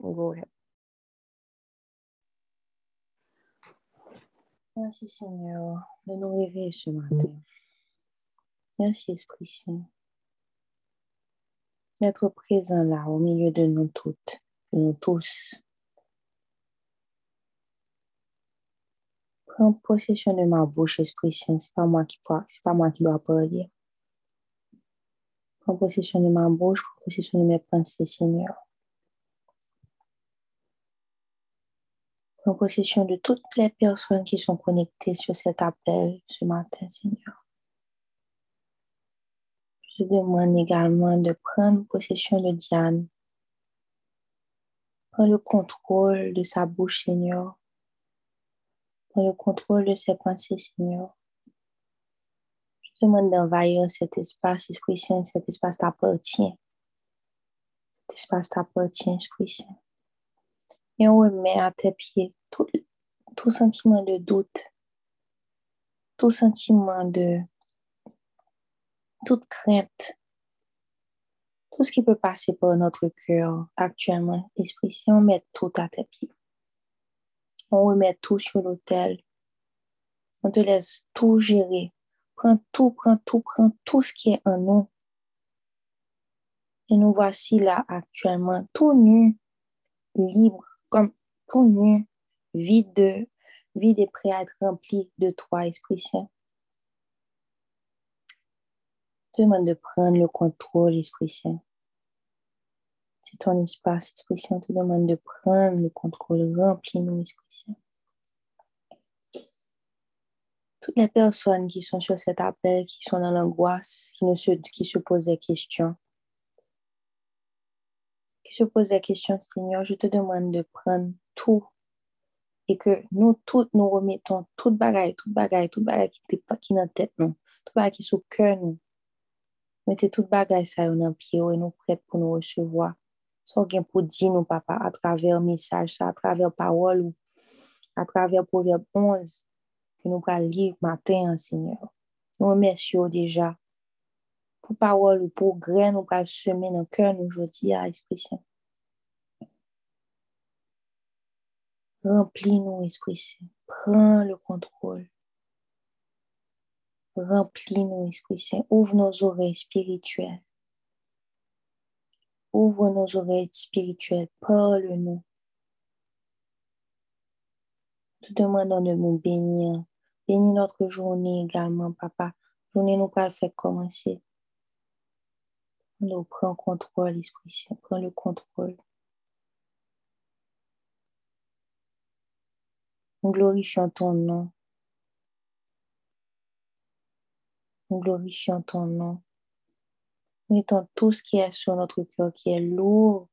Go ahead. Merci Seigneur de nous réveiller ce matin. Merci Esprit Saint d'être présent là au milieu de nous toutes, de nous tous. Prends possession de ma bouche, Esprit Saint. C'est pas moi qui pas moi qui dois parler. Prends possession de ma bouche, prends possession de mes pensées, Seigneur. Prends possession de toutes les personnes qui sont connectées sur cet appel ce matin, Seigneur. Je demande également de prendre possession de Diane. Prends le contrôle de sa bouche, Seigneur. Prends le contrôle de ses pensées, Seigneur. Je demande d'envahir cet espace, Esprit Saint. Cet espace t'appartient. Cet espace t'appartient, Esprit Saint. Et on remet à tes pieds tout, tout sentiment de doute, tout sentiment de toute crainte, tout ce qui peut passer par notre cœur actuellement, Esprit Saint, on met tout à tes pieds. On remet tout sur l'autel. On te laisse tout gérer. Prends tout, prends tout, prends tout ce qui est en nous. Et nous voici là actuellement, tout nu, libre, comme tout nu, vide, vide et prêt à être rempli de toi, Esprit Saint te demande de prendre le contrôle, Esprit Saint. C'est ton espace, Esprit Saint. Te demande de prendre le contrôle. Remplis-nous, Esprit Saint. Toutes les personnes qui sont sur cet appel, qui sont dans l'angoisse, qui, qui se posent des questions, qui se posent des questions, Seigneur, je te demande de prendre tout et que nous toutes nous remettons toute bagaille, toute bagaille, toute bagaille qui n'est pas qui dans la tête, non, toute bagaille qui sous cœur, nous, Mettez tout bagay sa yo nan pied et nous prêts pour nous recevoir. So gen pour dire nous, papa, à travers message sa, à travers parole ou à travers Proverbe 11 que nous allons lire matin, Seigneur. Nous remercions déjà pour parole ou allons semer dans le cœur nous aujourd'hui à Esprit Saint. Remplis-nous, Esprit Saint. Prends le contrôle. Remplis-nous, Esprit Saint. Ouvre nos oreilles spirituelles. Ouvre nos oreilles spirituelles. Parle-nous. Te demandons de nous bénir. Bénis notre journée également, papa. Journée nous pas faire commencer. Nous prends contrôle, Esprit Saint. Prends le contrôle. Nous glorifions ton nom. Nous glorifions ton nom. Mettons tout ce qui est sur notre cœur, qui est lourd,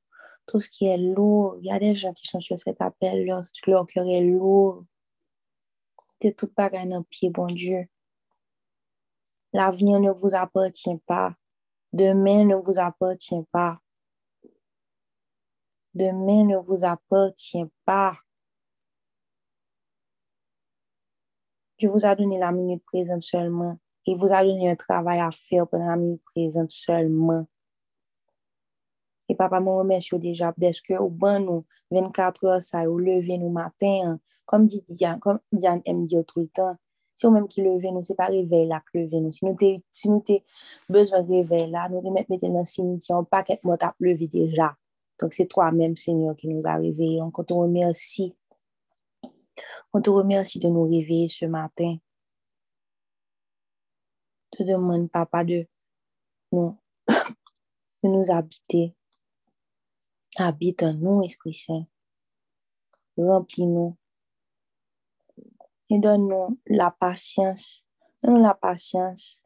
tout ce qui est lourd. Il y a des gens qui sont sur cet appel, leur, cœur est lourd. C'est tout pareil dans pied, bon Dieu. L'avenir ne vous appartient pas. Demain ne vous appartient pas. Demain ne vous appartient pas. Dieu vous a donné la minute présente seulement. Il vous a donné un travail à faire pendant la minute présente seulement. Et papa me remercie déjà parce que au ban nous 24 heures ça au lever nous matin comme dit Diane comme Diane aime dire tout le temps c'est nous même qui lever nous c'est pas réveil là que lever nous si nous t'es si nous t'es besoin de réveil là nous mettre mettre dans cimetière pas qu'être mort à lever déjà donc c'est toi même Seigneur qui nous a réveillés on te remercie on te remercie de nous réveiller ce matin te demande, papa, de de nous habiter. Habite en nous, Esprit Saint. Remplis-nous. Et donne-nous la patience. Donne-nous la patience.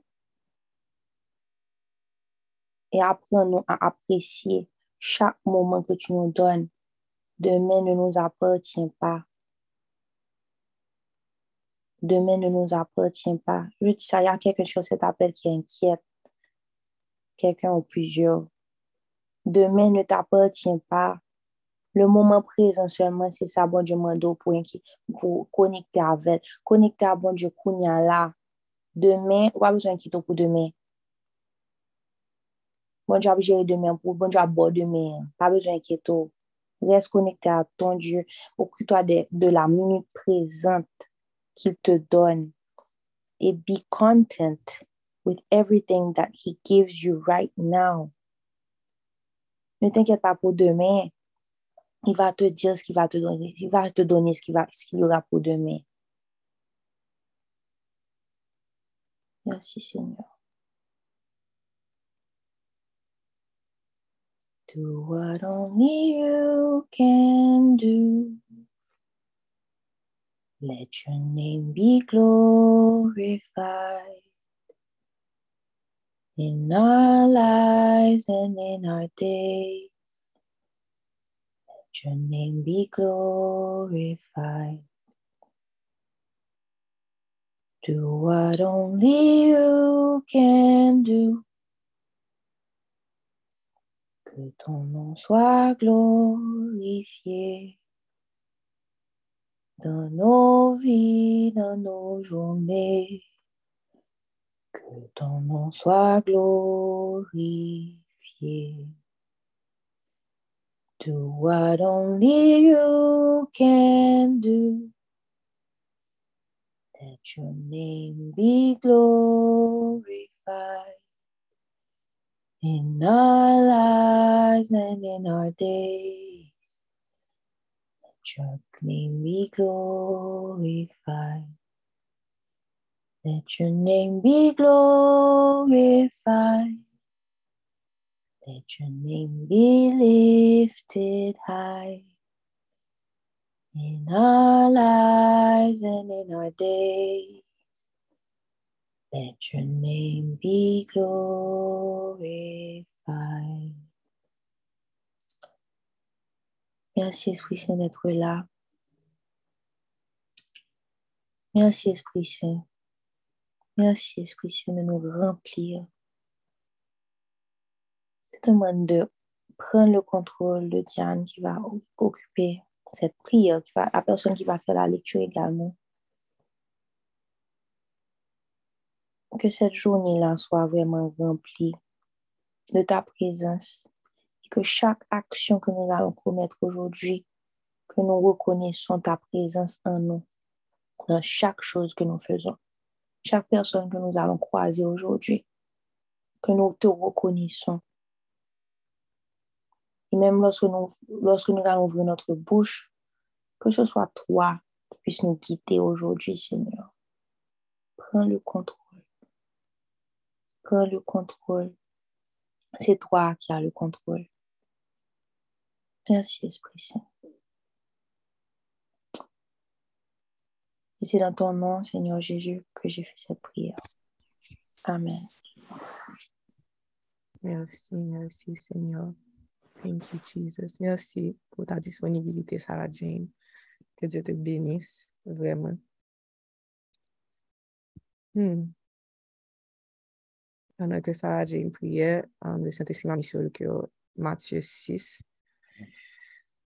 Et apprends-nous à apprécier chaque moment que tu nous donnes. Demain ne nous appartient pas. Demain ne nous appartient pas. Je dis ça, il y a quelque chose cet appel qui inquiète quelqu'un ou plusieurs. Demain ne t'appartient pas. Le moment présent seulement, c'est ça, bon Dieu, mando pour, pour connecter avec. Connecter à bon Dieu, kounya là. Demain, pas besoin de pour demain. Bon Dieu, gérer demain pour bon Dieu, demain. Pas besoin de Reste connecté à ton Dieu. Occupe-toi de, de la minute présente qu'il te donne. Et be content with everything that he gives you right now. Ne t'inquiète pas pour demain. Il va te dire ce qu'il va te donner. Il va te donner ce qu'il qu'il y aura pour demain. Merci Seigneur. Do what only you can do. Let your name be glorified in our lives and in our days. Let your name be glorified. Do what only you can do. Que ton nom soit glorifié dans nos vies, dans nos journées. Que ton nom soit glorifié. Do what only you can do. Let your name be glorified in our lives and in our days. Let your name be glorified. Let your name be glorified. Let your name be lifted high in our lives and in our days. Let your name be glorified. Merci Esprit Saint d'être là. Merci Esprit Saint. Merci Esprit Saint de nous remplir. Demande de prendre le contrôle de Diane qui va occuper cette prière, qui va, la personne qui va faire la lecture également. que cette journée-là soit vraiment remplie de ta présence et que chaque action que nous allons commettre aujourd'hui, que nous reconnaissons ta présence en nous, dans chaque chose que nous faisons, chaque personne que nous allons croiser aujourd'hui, que nous te reconnaissons. Et même lorsque nous, lorsque nous allons ouvrir notre bouche, que ce soit toi qui puisses nous guider aujourd'hui, Seigneur. Prends le contrôle le contrôle. C'est toi qui as le contrôle. Merci, Esprit Saint. Et c'est dans ton nom, Seigneur Jésus, que j'ai fait cette prière. Amen. Merci, merci, Seigneur. Thank you, Jesus. Merci pour ta disponibilité, Sarah Jane. Que Dieu te bénisse, vraiment. Hmm. Pendant que Sarah Jane priait, le Saint-Esprit m'a mis sur le cœur Matthieu 6,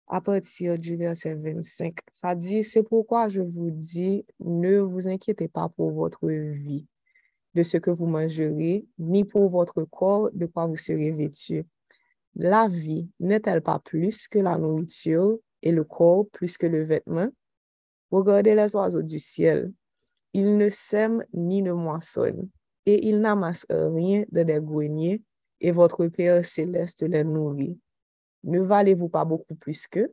à partir du verset 25. Ça dit, c'est pourquoi je vous dis, ne vous inquiétez pas pour votre vie, de ce que vous mangerez, ni pour votre corps, de quoi vous serez vêtu. La vie n'est-elle pas plus que la nourriture et le corps plus que le vêtement? Regardez les oiseaux du ciel. Ils ne sèment ni ne moissonnent et ils n'amassent rien de des greniers, et votre Père céleste les nourrit. Ne valez-vous pas beaucoup plus qu'eux?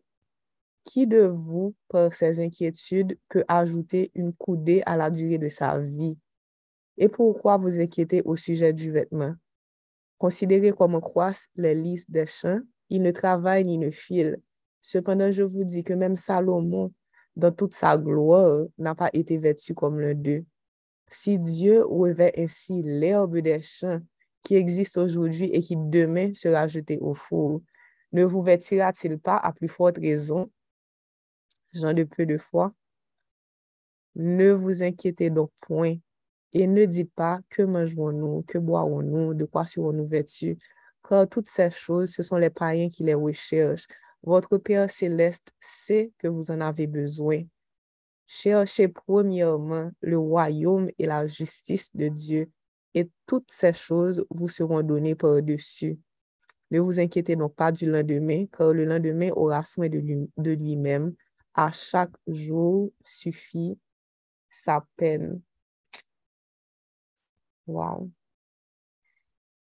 Qui de vous, par ses inquiétudes, peut ajouter une coudée à la durée de sa vie? Et pourquoi vous inquiétez au sujet du vêtement? Considérez comment croissent les lys des champs, ils ne travaillent ni ne filent. Cependant, je vous dis que même Salomon, dans toute sa gloire, n'a pas été vêtu comme l'un d'eux. Si Dieu revêt ainsi l'herbe des champs qui existe aujourd'hui et qui demain sera jetée au four, ne vous vêtira-t-il pas à plus forte raison, gens de peu de foi? Ne vous inquiétez donc point et ne dites pas que mangerons-nous, que boirons-nous, de quoi serons-nous vêtus, car toutes ces choses, ce sont les païens qui les recherchent. Votre Père céleste sait que vous en avez besoin. Cherchez premièrement le royaume et la justice de Dieu, et toutes ces choses vous seront données par-dessus. Ne vous inquiétez donc pas du lendemain, car le lendemain aura soin de lui-même. à chaque jour suffit sa peine. Wow.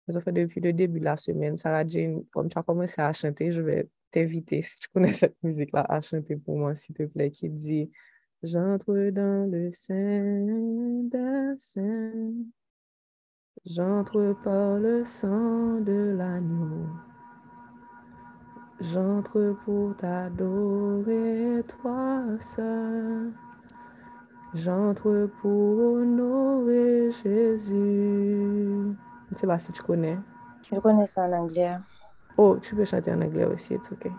Ça fait depuis le début de la semaine. Sarah Jane, comme tu as commencé à chanter, je vais t'inviter, si tu connais cette musique-là, à chanter pour moi, s'il te plaît, qui dit J'entre dans le sein des saints, j'entre par le sang de l'agneau. J'entre pour t'adorer, toi seul. J'entre pour honorer Jésus. Je ne sais pas si tu connais? Je connais ça en anglais. Oh, tu peux chanter en anglais aussi, it's okay.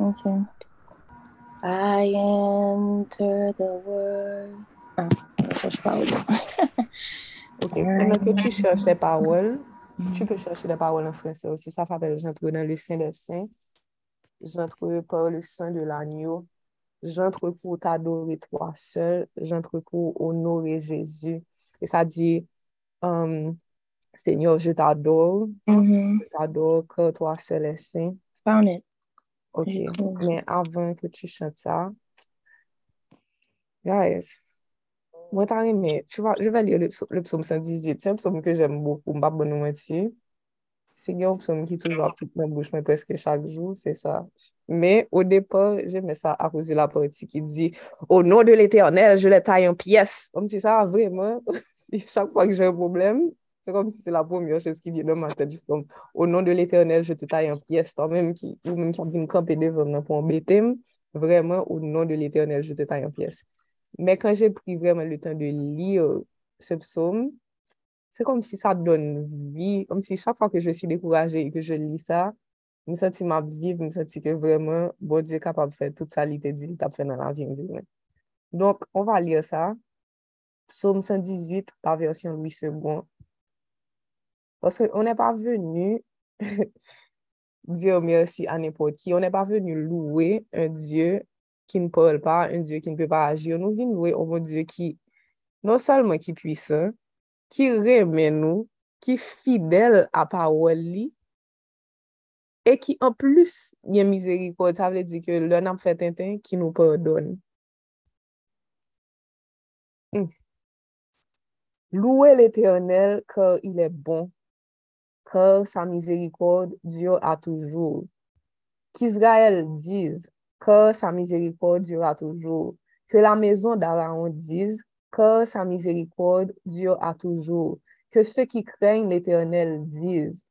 Ok. I enter the world. Ah, je parle. ok, pendant que tu cherches les paroles, tu peux chercher les paroles en français aussi. Ça s'appelle J'entre dans le sein des saints. J'entre par le sein de l'agneau. j'entre pour t'adorer toi seul, j'entre pour honorer Jésus. Et ça dit, um, Seigneur, je t'adore, mm -hmm. je t'adore que toi seul est saint. Found it. Ok, cool. mais avant que tu chantes ça, guys, moi t'as aimé, tu vois, je vais lire le, le psaume 118, c'est un psaume que j'aime beaucoup, m'babonne moitié. se gen opsom ki toujwa ptite nan bouch mwen preske chak jou, se sa. Men, o depan, jeme sa akouzi la poti ki di, o nou de l'Eternel, je le taye en piyes. Kom si sa, vremen, si chak fwa ki jè un problem, se kom si se la poumyo chos ki vye nan ma tèd, jous kom, o nou de l'Eternel, je te taye en piyes, tan menm ki, ou menm ki ap di mkamp ede vèm nan pou anbetem, vremen, o nou de l'Eternel, je te taye en piyes. Men, kan jè pri vremen le tan de li, se psom, c'est comme si ça donne vie, comme si chaque fois que je suis découragée et que je lis ça, je me sens ma vie, je me sens que vraiment, bon Dieu est capable de faire tout ça, il te dit, il t'a fait dans la vie. Donc, on va lire ça. Psaume 118, la version Louis II. Parce qu'on n'est pas venu dire merci à n'importe qui. On n'est pas venu louer un Dieu qui ne parle pas, un Dieu qui ne peut pas agir. Nous venons louer un Dieu qui, non seulement qui est puissant, ki remen nou, ki fidel a parol li, e ki an plus nye mizerikot, sa vle di ke lè nan fè tenten ki nou pardon. Mm. Louè l'Eternel kèr il è bon, kèr sa mizerikot diyo a toujou. K'Israël diz, kèr sa mizerikot diyo a toujou. Ke la mezon d'Araon diz, car sa miséricorde dure à toujours. Que ceux qui craignent l'Éternel disent,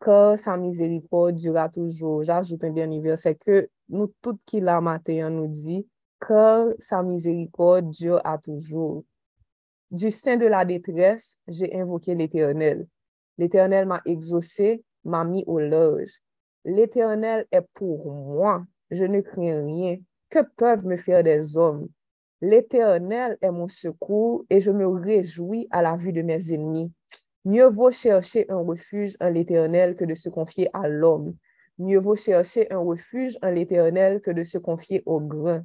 car sa miséricorde durera toujours. J'ajoute un dernier verset que nous tous qui la matin nous dit, car sa miséricorde dure à toujours. Du sein de la détresse, j'ai invoqué l'Éternel. L'Éternel m'a exaucé, m'a mis au loge. L'Éternel est pour moi, je ne crains rien. Que peuvent me faire des hommes? L'Éternel est mon secours et je me réjouis à la vue de mes ennemis. Mieux vaut chercher un refuge en l'Éternel que de se confier à l'homme. Mieux vaut chercher un refuge en l'Éternel que de se confier au grain.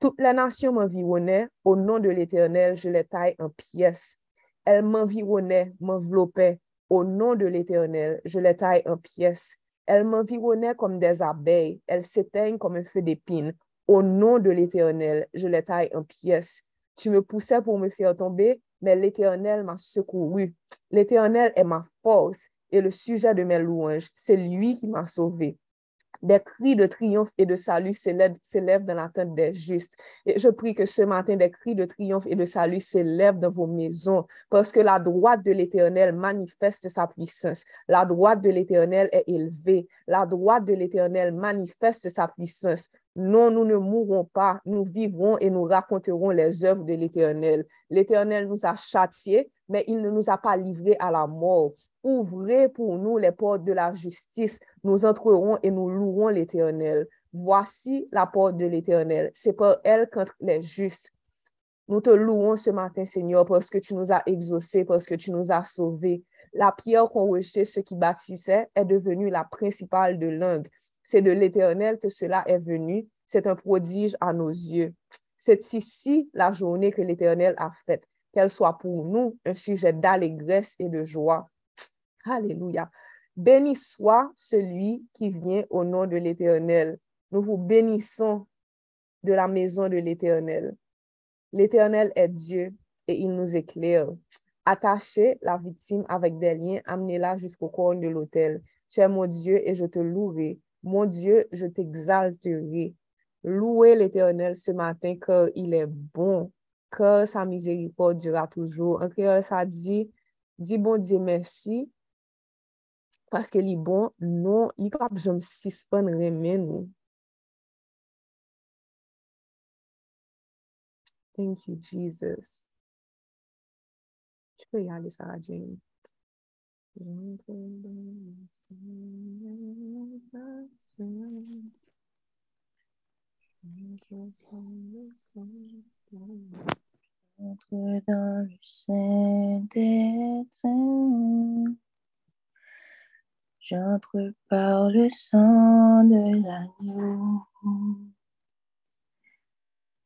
Toutes les nations m'environnaient, au nom de l'Éternel, je les taille en pièces. Elles m'environnaient, m'enveloppaient, au nom de l'Éternel, je les taille en pièces. Elles m'environnaient comme des abeilles, elles s'éteignent comme un feu d'épines. Au nom de l'Éternel, je les taille en pièces. Tu me poussais pour me faire tomber, mais l'Éternel m'a secouru. L'Éternel est ma force et le sujet de mes louanges. C'est lui qui m'a sauvé. Des cris de triomphe et de salut s'élèvent dans la tête des justes. Et je prie que ce matin, des cris de triomphe et de salut s'élèvent dans vos maisons, parce que la droite de l'Éternel manifeste sa puissance. La droite de l'Éternel est élevée. La droite de l'Éternel manifeste sa puissance. Non, nous ne mourrons pas, nous vivrons et nous raconterons les œuvres de l'Éternel. L'Éternel nous a châtiés, mais il ne nous a pas livrés à la mort. Ouvrez pour nous les portes de la justice. Nous entrerons et nous louerons l'Éternel. Voici la porte de l'Éternel. C'est par elle qu'entrent les justes. Nous te louons ce matin, Seigneur, parce que tu nous as exaucés, parce que tu nous as sauvés. La pierre qu'ont rejeté ceux qui bâtissaient est devenue la principale de l'angle. C'est de l'Éternel que cela est venu. C'est un prodige à nos yeux. C'est ici la journée que l'Éternel a faite. Qu'elle soit pour nous un sujet d'allégresse et de joie. Alléluia. Béni soit celui qui vient au nom de l'Éternel. Nous vous bénissons de la maison de l'Éternel. L'Éternel est Dieu et il nous éclaire. Attachez la victime avec des liens, amenez-la jusqu'au corps de l'autel. Tu es mon Dieu et je te louerai. Mon Dieu, je t'exalterai. Louez l'Éternel ce matin car il est bon, car sa miséricorde durera toujours. En créole, ça dit, dis bon Dieu merci, paske li bon, non, li pa ap jom sispan remen nou. Thank you, Jesus. Tu peux y aller, Sarah Jane. Entre dans le sein des temps. J'entre par le sang de l'agneau.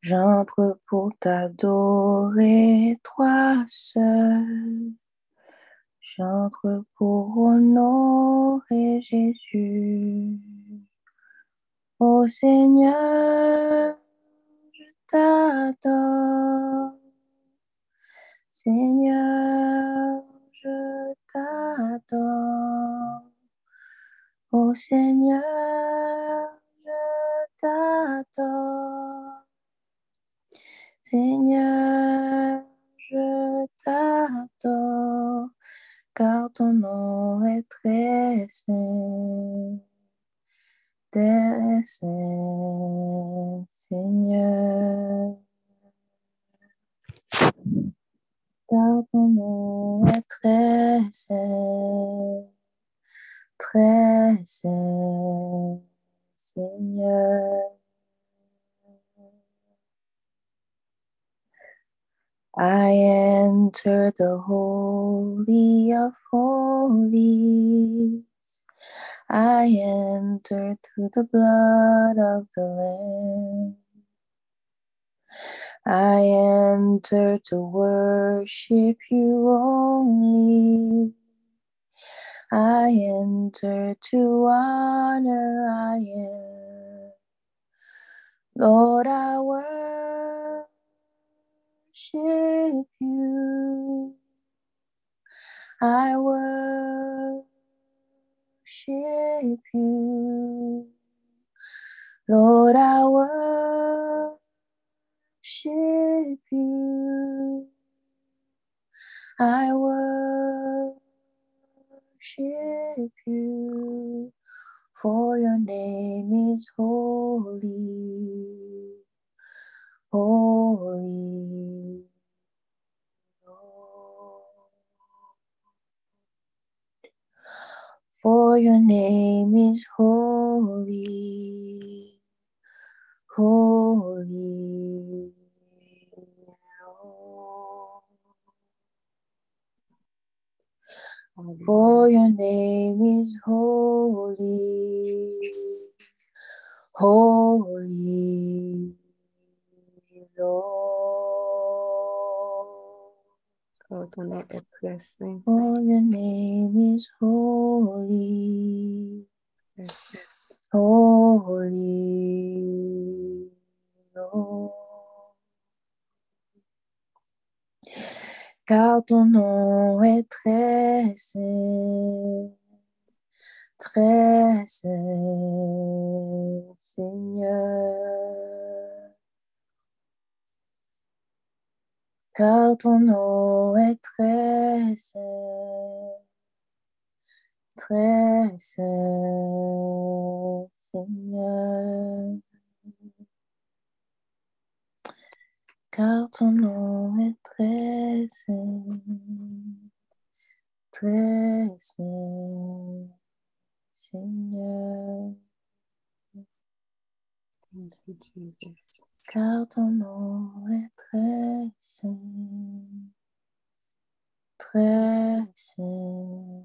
J'entre pour t'adorer, toi seul. J'entre pour honorer Jésus. Ô Seigneur, je t'adore. Seigneur, je t'adore. Ô Seigneur, je t'adore. Seigneur, the holy of holies. I enter through the blood of the Lamb. I enter to worship you only. I enter to honor, I am. Lord, I worship you. I worship you. Lord, I worship you. I worship you, for your name is holy, holy. For your name is holy, holy. For your name is holy, holy, Lord. を唱えてください。For oh, your name is holy. Holy Lord. Car ton nom est très saint, très saint, Seigneur. Car ton nom est très saint, très saint, Seigneur. Car ton nom est très saint, très saint, Seigneur. Thank you, Jesus. Car ton nom est très saint, très saint,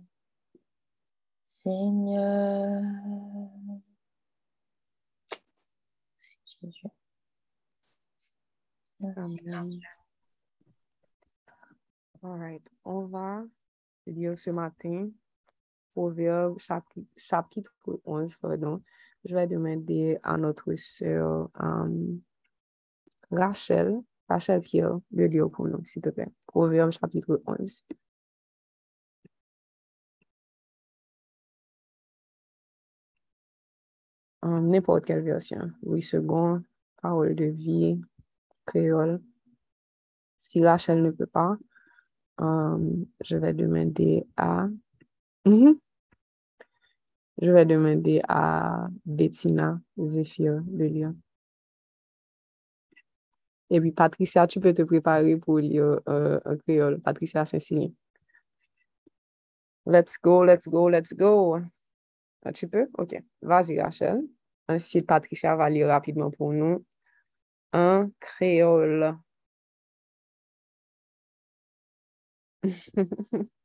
Seigneur. Merci Jésus. Merci. Amen. All right. On va lire ce matin Proverbe chapitre, chapitre 11, pardon. Je vais demander à notre sœur euh, Rachel, Rachel Pierre, de lire pour nous, s'il te plaît. Proverbe chapitre 11. N'importe quelle version. Oui, second, parole de vie, créole. Si Rachel ne peut pas, euh, je vais demander à... Mhm. Je vais demander à Bettina Zéphir de lire. Et puis, Patricia, tu peux te préparer pour lire euh, un créole. Patricia Saint-Cyr. Let's go, let's go, let's go. Ah, tu peux? OK. Vas-y, Rachel. Ensuite, Patricia va lire rapidement pour nous un créole.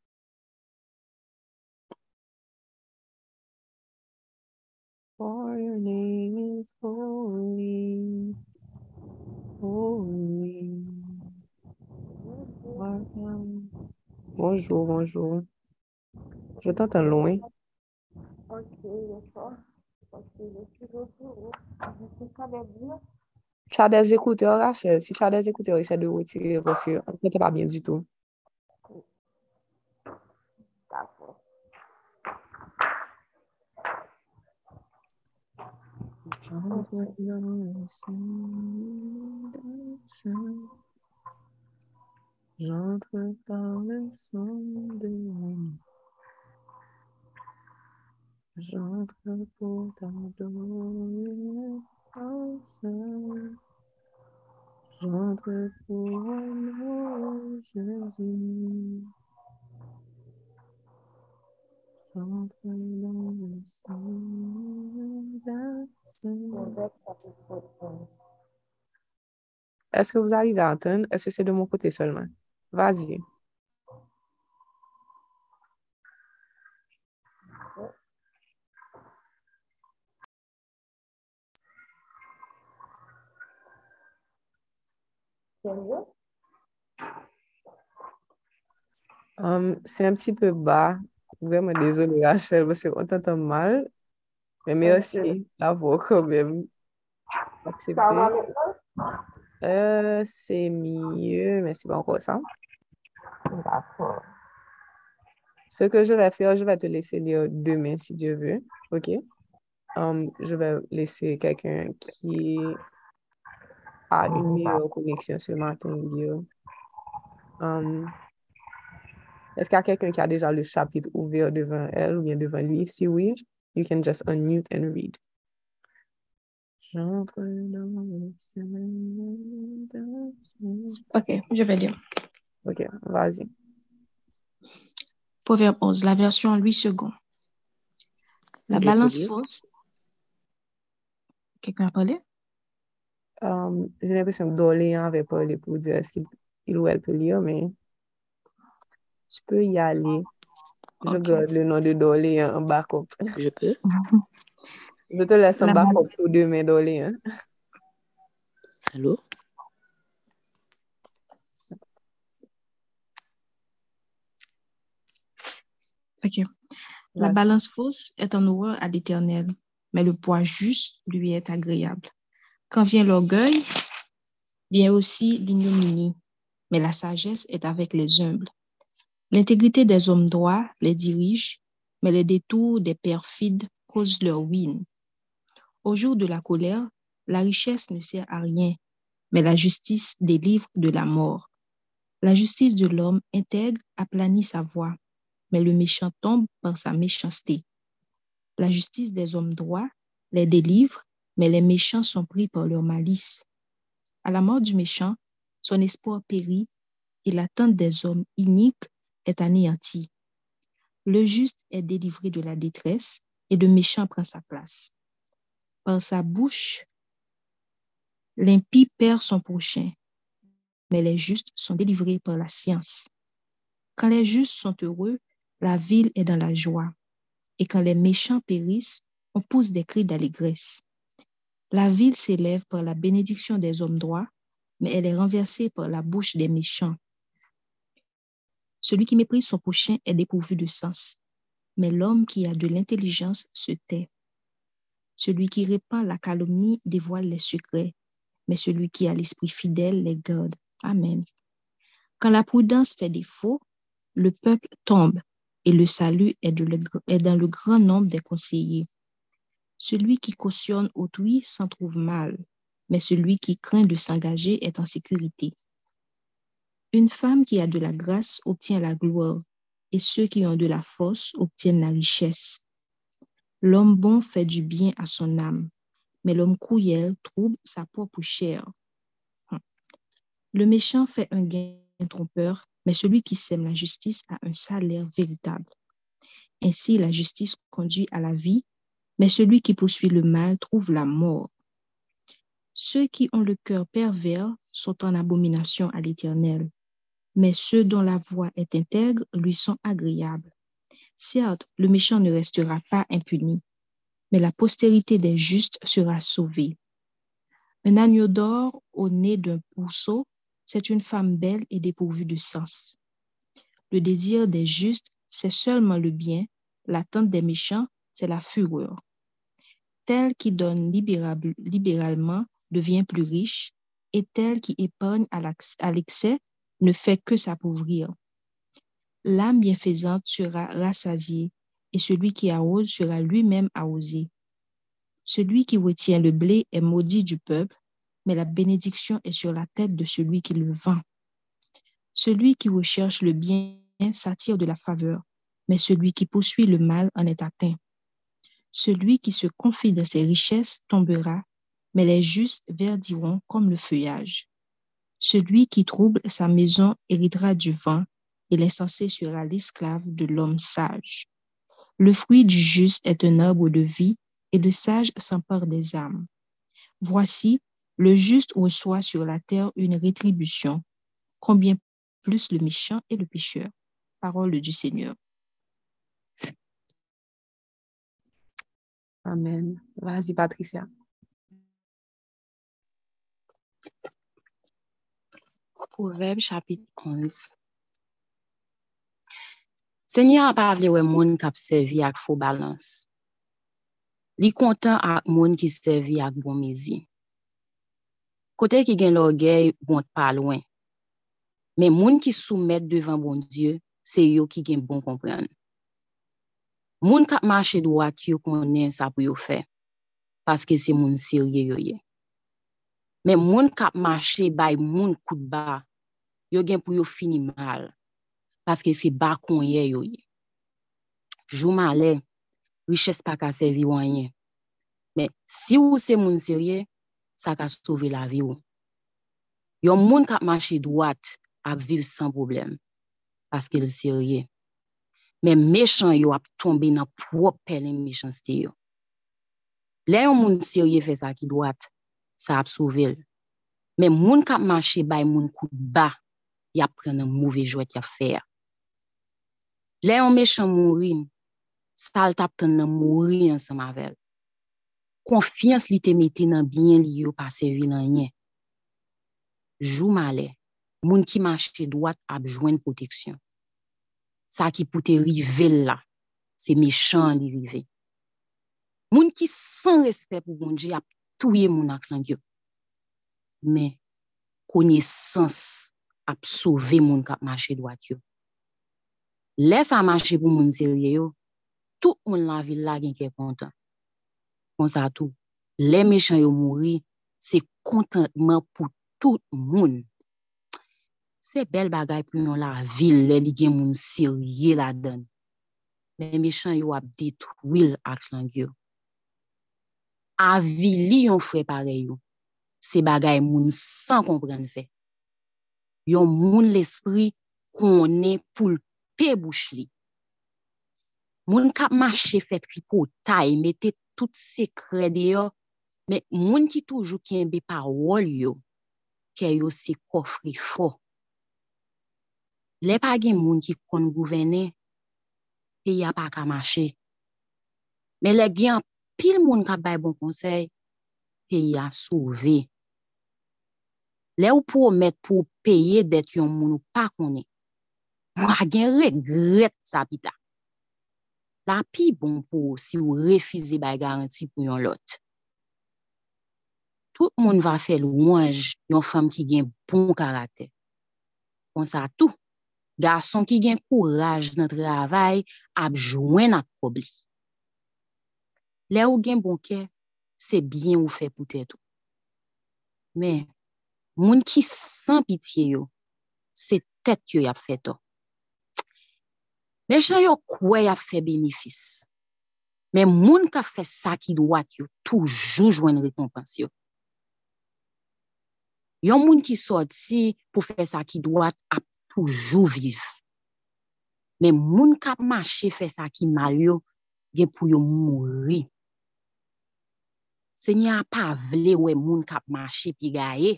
your name is holy, holy. Bonjour, bonjour. Je t'entends loin. Tu as des écouteurs, Rachel. Si tu as des écouteurs, essaie de retirer parce qu'on ne t'entend pas bien du tout. J'entre par le sang de l'homme. J'entre pour t'adorer, J'entre pour honorer Jésus. Dans le Est-ce que vous arrivez à entendre? Est-ce que c'est de mon côté seulement? Vas-y. Um, c'est un petit peu bas. Vraiment désolé, Rachel, parce qu'on t'entend mal. Mais merci d'avoir quand même accepté. Euh, c'est mieux, mais c'est pas encore ça. D'accord. Ce que je vais faire, je vais te laisser lire demain si Dieu veut. OK? Um, je vais laisser quelqu'un qui a une meilleure connexion ce matin lire. Um, Est-ce qu'il y a quelqu'un qui a déjà le chapitre ouvert devant elle ou bien devant lui? Si oui, you can just unmute and read. J'entre dans le Ok, je vais lire. OK, vas-y. Proverbe 11, la version 8 secondes. La balance fausse. Quelqu'un a parlé? Um, J'ai l'impression que Doléan avait parlé pour dire s'il il ou elle peut lire, mais tu peux y aller. Je Ok. garde le nom de Doléan en backup. Je peux? Je te laisse en La backup pour demain, Doléan. Allô? Ok. La balance fausse est en horreur à l'Éternel, mais le poids juste lui est agréable. Quand vient l'orgueil, vient aussi l'ignominie, mais la sagesse est avec les humbles. L'intégrité des hommes droits les dirige, mais les détours des perfides causent leur ruine. Au jour de la colère, la richesse ne sert à rien, mais la justice délivre de la mort. La justice de l'homme intègre aplanit sa voie, mais le méchant tombe par sa méchanceté. La justice des hommes droits les délivre, mais les méchants sont pris par leur malice. À la mort du méchant, son espoir périt et l'attente des hommes iniques est anéantie. Le juste est délivré de la détresse et le méchant prend sa place. Par sa bouche, l'impie perd son prochain, mais les justes sont délivrés par la science. Quand les justes sont heureux, la ville est dans la joie. Et quand les méchants périssent, on pousse des cris d'allégresse. La ville s'élève par la bénédiction des hommes droits, mais elle est renversée par la bouche des méchants. Celui qui méprise son prochain est dépourvu de sens, mais l'homme qui a de l'intelligence se tait. Celui qui répand la calomnie dévoile les secrets, mais celui qui a l'esprit fidèle les garde. Amen. Quand la prudence fait défaut, le peuple tombe et le salut est, dans le grand nombre des conseillers. Celui qui cautionne autrui s'en trouve mal, mais celui qui craint de s'engager est en sécurité. Une femme qui a de la grâce obtient la gloire, et ceux qui ont de la force obtiennent la richesse. L'homme bon fait du bien à son âme, mais l'homme cruel trouble sa propre chair. Hum. Le méchant fait un gain trompeur, mais celui qui sème la justice a un salaire véritable. Ainsi, la justice conduit à la vie, mais celui qui poursuit le mal trouve la mort. Ceux qui ont le cœur pervers sont en abomination à l'Éternel, mais ceux dont la voix est intègre lui sont agréables. Certes, le méchant ne restera pas impuni, mais la postérité des justes sera sauvée. Un agneau d'or au nez d'un pourceau, c'est une femme belle et dépourvue de sens. Le désir des justes, c'est seulement le bien, l'attente des méchants, c'est la fureur. Tel qui donne libéralement devient plus riche, et tel qui épargne à l'excès ne fait que s'appauvrir. L'âme bienfaisante sera rassasiée, et celui qui arrose sera lui-même arrosé. Celui qui retient le blé est maudit du peuple, mais la bénédiction est sur la tête de celui qui le vend. Celui qui recherche le bien s'attire de la faveur, mais celui qui poursuit le mal en est atteint. Celui qui se confie dans ses richesses tombera, mais les justes verdiront comme le feuillage. Celui qui trouble sa maison héritera du vent, et l'insensé sera l'esclave de l'homme sage. Le fruit du juste est un arbre de vie, et le sage s'empare des âmes. Voici, le juste reçoit sur la terre une rétribution, combien plus le méchant et le pécheur? Parole du Seigneur. Amen. Vas-y, Patricia. Proverbe chapit 11. Senye an pa avle we moun kap sevi ak fo balans. Li kontan ak moun ki sevi ak bon mezi. Kote ki gen logey, bont pa lwen. Men moun ki soumet devan bon Diyo, se yo ki gen bon kompren. Moun kap mache dwa ki yo konen sa pou yo fe, paske se moun sirye yo ye. Men moun kap mache bay moun kout ba, yo gen pou yo fini mal, paske se ba konye yo ye. Jou male, riches pa ka sevi wanyen. Men si ou se moun serye, sa ka sove la vi ou. Yo moun kap mache dwat, ap viv san problem, paske l serye. Men mechan yo ap tombe nan prop pelen mechanste yo. Le yon moun serye fe sa ki dwat, sa ap souvel. Men moun kap manche bay moun kout ba, ya pren nan mouve jwet ya fer. Le yon mechan moun rin, sal tap ten nan moun mourin sa mavel. Konfians li te mette nan byen li yo pa sevi nan yen. Jou male, moun ki manche doat ap jwen proteksyon. Sa ki pote rive la, se mechan li rive. Moun ki san respet pou Gondje ap touye moun ak lang yo. Men, konye sens ap souve moun kap mache doat yo. Les a mache pou moun serye yo, tout moun la vil la gen ke kontan. Kon sa tou, le mechan yo mouri, se kontantman pou tout moun. Se bel bagay pou nou la vil, le li gen moun serye la den. Le mechan yo ap ditwil ak lang yo. avili yon fwe pare yo. Se bagay moun san kompren fe. Yon moun l'esprit konen pou l'pe bouch li. Moun kap mache fet ripo tay, e mette tout se kredi yo, men moun ki toujou kenbe parol yo, ke yo se kofri fo. Le pa gen moun ki kon gouvene, pe ya pa ka mache. Men le gen pil moun ka bay bon konsey, peyi a souve. Le ou pou omet pou peye det yon moun ou pa konen. Mwa gen regret sa pita. La pi bon pou si ou refize bay garanti pou yon lot. Tout moun va fe louange yon fam ki gen bon karakter. Pon sa tou, gason ki gen kouraj nan travay ap jwen ak pobli. Le ou gen bon bonke, se bien ou fe pou tèt ou. Men, moun ki san pitiye yo, se tèt yo yap fe to. Men chan yo kwe yap fe benefis. Men moun ka fe sa ki dwat yo, toujou jwen rekompans yo. Yon moun ki sot si pou fè sa ki dwat, ap toujou viv. Men moun ka mache fè sa ki mal yo, gen pou yo mouri. Senye a pa vle we moun kap mache pi gaye,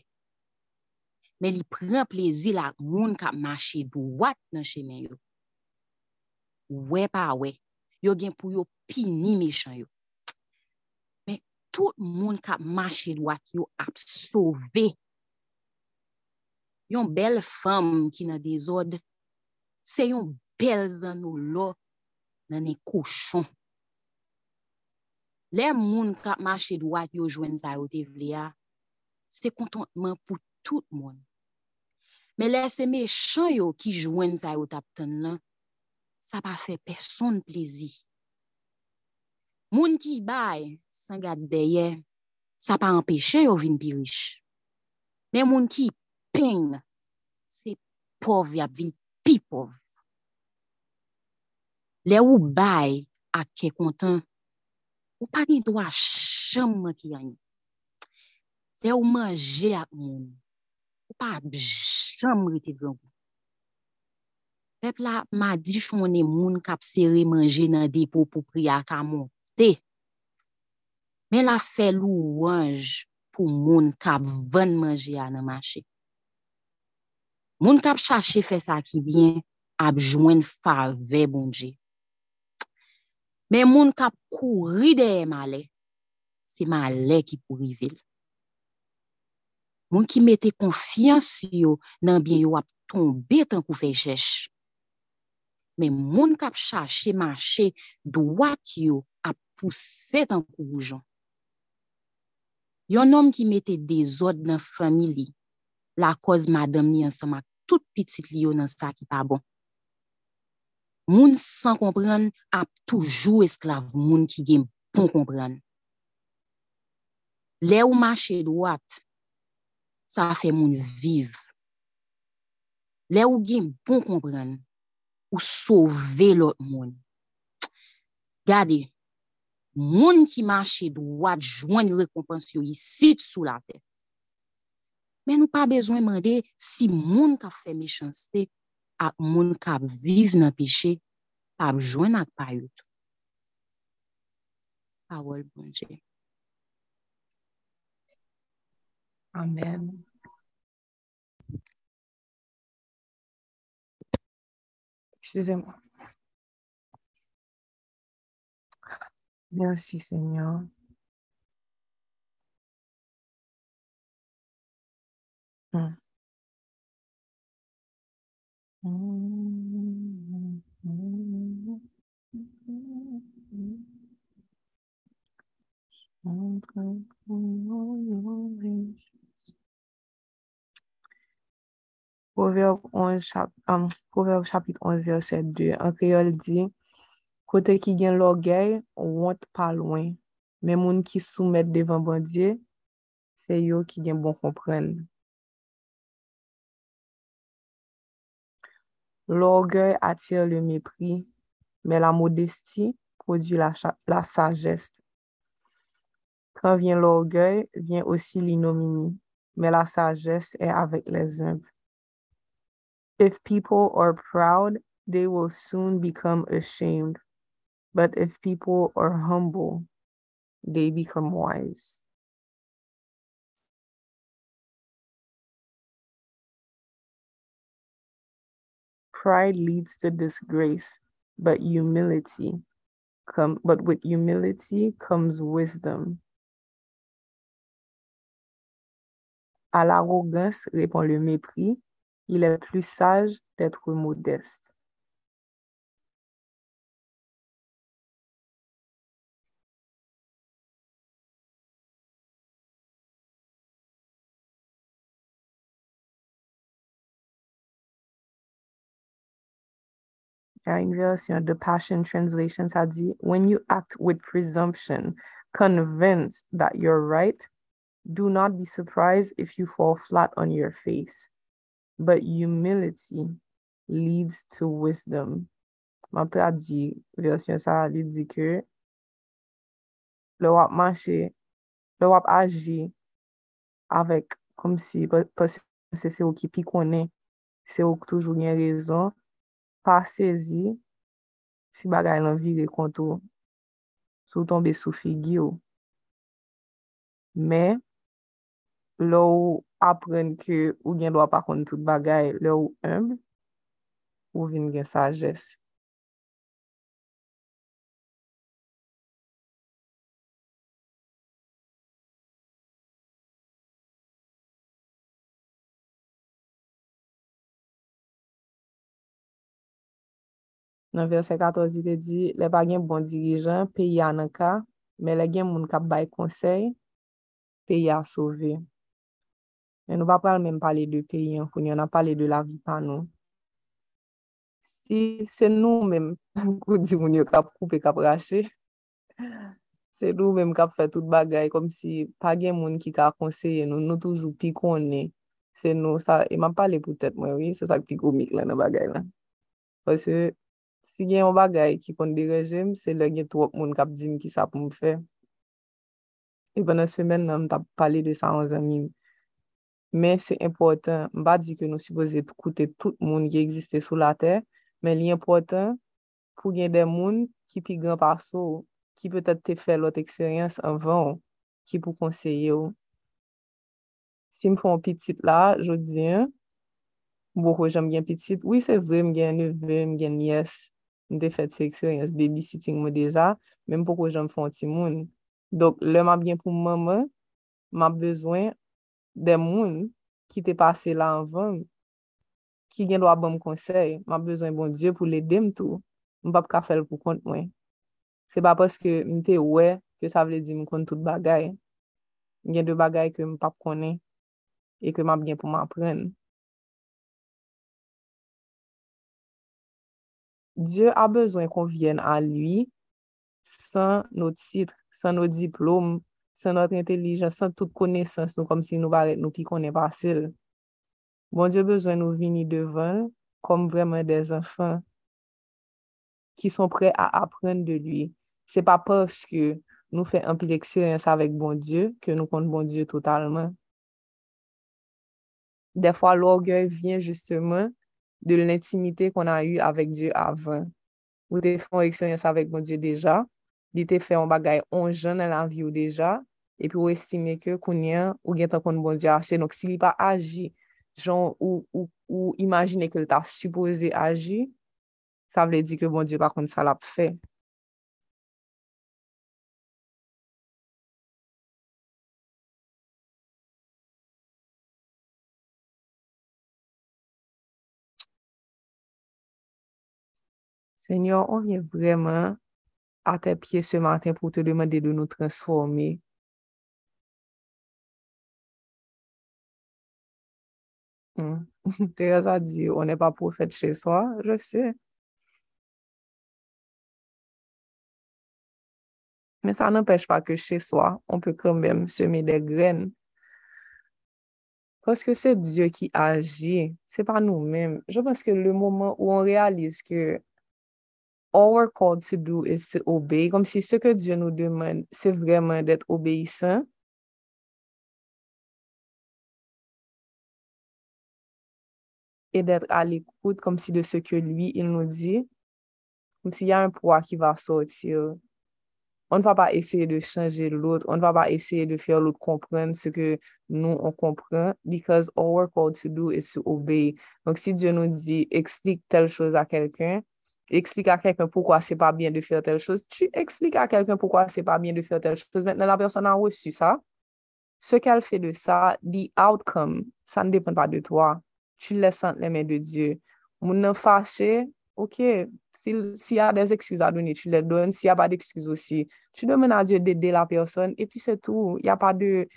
men li pren plezi la moun kap mache douat nan chemen yo. We pa we, yo gen pou yo pini mechan yo. Men tout moun kap mache douat yo ap sove. Yon bel fam ki nan dezod, se yon bel zan nou lo nan e kouchon. Le moun kap mache dwat yo jwen sa yo te vle ya, se kontantman pou tout moun. Me le se me chan yo ki jwen sa yo tap ten lan, sa pa fe person plezi. Moun ki bay, san gade deye, sa pa empeshe yo vin pi rich. Men moun ki ping, se pov yap vin pi pov. Le ou bay ak ke kontan, Ou pa ni do a chanman ki yanyi. Te ou manje ak moun. Ou pa chanm rete te gangou. Pep la ma di chounen moun kap sere manje nan depo pou priya ka moun te. Men la fe lou wanj pou moun kap ven manje a nan mache. Moun kap chache fe sa ki byen ap jwen fave bonje. Men moun kap kou rideye male, se male ki pou rivel. Moun ki mette konfians yo nan bien yo ap tombe tan kou fejèch. Men moun kap chache mache dwak yo ap pousse tan kou roujon. Yon nom ki mette dezod nan famili, la koz madam ni ansama tout pitit li yo nan sa ki pa bon. moun san kompran ap toujou esklav moun ki gen pon kompran. Le ou mache dwat, sa fe moun viv. Le ou gen pon kompran, ou sove lot moun. Gade, moun ki mache dwat jwen rekompansyo yi sit sou la te. Men nou pa bezwen mande si moun ka fe mechansite ak moun ka vive nan peche pa jwen ak payot. Pawol bonje. Amen. Excusez-moi. Merci Seigneur. Hmm. Proverbe, 11, chap, um, Proverbe chapitre 11, verset 2. En créole dit, kote ki gen l'orgueil, wont pa loin. Men moun ki soumet devan bandye, se yo ki gen bon kompren. L'orgueil attire le mépris, mais la modestie produit la, la sagesse. Quand vient l'orgueil, vient aussi l'ignominie, mais la sagesse est avec les humbles. If people are proud, they will soon become ashamed. But if people are humble, they become wise. Pride leads to disgrace, but humility come but with humility comes wisdom. À l'arrogance répond le mépris, il est plus sage d'être modeste. une version de Passion Translation, ça dit When you act with presumption, convinced that you're right, do not be surprised if you fall flat on your face. But humility leads to wisdom. Ma traduit version ça, lui dit que le wap marché, le wap agit avec comme si parce que c'est ou qui pi on est, ou toujours une raison. pa sezi, si bagay nan vire kontou, sou tombe sou figi yo. Men, lò ou apren ke ou gen do apakon tout bagay, lò ou humble, ou vin gen sajes. Nan verset 14, te di, le pa gen bon dirijan, peyi anan ka, men le gen moun kap bay konsey, peyi a sove. Men nou pa pral men pale de peyi an, koun yon an pale de la vi pa nou. Si se nou men, kou di moun yo kap koupe kap rache, se nou men kap fe tout bagay, kom si pa gen moun ki ka konseye nou, nou toujou pi konen. Se nou, sa, e man pale pou tèt mwen, oui, se sak pi komik la nan bagay la. Pwese, si gen yon bagay ki kon derejem, se le gen trop moun kap din ki sa pou m fe. E banan semen nan m tap pale de sa an zanmim. Men se important, m ba di ke nou suppose koute tout moun ki egziste sou la ter, men li important pou gen den moun ki pi gran par sou, ki petet te fe lot eksperyans anvan, ki pou konseye yo. Si m fon pitit la, jodi an, Mboko jom gen pitit. Oui, se vre m gen neve, m gen yes. M de fet se eksperyans babysitting mwen deja. Men mpoko jom fon ti moun. Dok, le m ap gen pou mama, m ap bezwen de moun ki te pase la anvan. Ki gen do a bom konsey. M ap bezwen bon Diyo pou le dem tou. M pap ka fel pou kont mwen. Se pa poske m te we ke sa vle di m kont tout bagay. M Gen de bagay ke m pap konen. E ke m ap gen pou m apren. Diyo a bezwen kon vyen a lui san nou titre, san nou diplom, san nou intelijans, san tout konesans nou kom si nou baret nou pi konen pasil. Bon, Diyo bezwen nou vini devan kom vremen de zanfan ki son pre a apren de lui. Se pa poske nou fe anpi l'eksperyans avek bon Diyo ke nou kont bon Diyo totalman. De fwa l'orgey vyen justemen de l'intimité qu'on a eu avec Dieu avant. Ou te fè yon eksperyans avèk bon Diyo deja, di te fè yon bagay onjan nan la vi ou deja, epi ou estime ke kounyen ou gen tan kon bon Diyo ase. Nonk si li pa aji, jan ou, ou, ou imagine ke l ta suppose aji, sa vle di ke bon Diyo pa kon sa la pfe. Seigneur, on vient vraiment à tes pieds ce matin pour te demander de nous transformer. Hmm. Thérèse a dit, on n'est pas prophète chez soi, je sais. Mais ça n'empêche pas que chez soi, on peut quand même semer des graines. Parce que c'est Dieu qui agit, c'est pas nous-mêmes. Je pense que le moment où on réalise que all we're called to do is to obey. Kom si se ke Diyo nou deman, se vreman det obeysan. E det al ekout kom si de se ke lui il nou di. Kom si y a un poa ki va sotir. On va pa eseye de chanje l'out. On va pa eseye de fè l'out kompren se ke nou on kompren. Because all we're called to do is to obey. Donc si Diyo nou di, eksplike tel chose a kelken, explique à quelqu'un pourquoi c'est pas bien de faire telle chose, tu expliques à quelqu'un pourquoi c'est pas bien de faire telle chose. Maintenant, la personne a reçu ça. Ce qu'elle fait de ça, the outcome, ça ne dépend pas de toi. Tu laisses entre les mains de Dieu. Mon fâché, ok, s'il y a des excuses à donner, tu les donnes. S'il n'y a pas d'excuses aussi, tu demandes à Dieu d'aider la personne et puis c'est tout. Il n'y a pas de...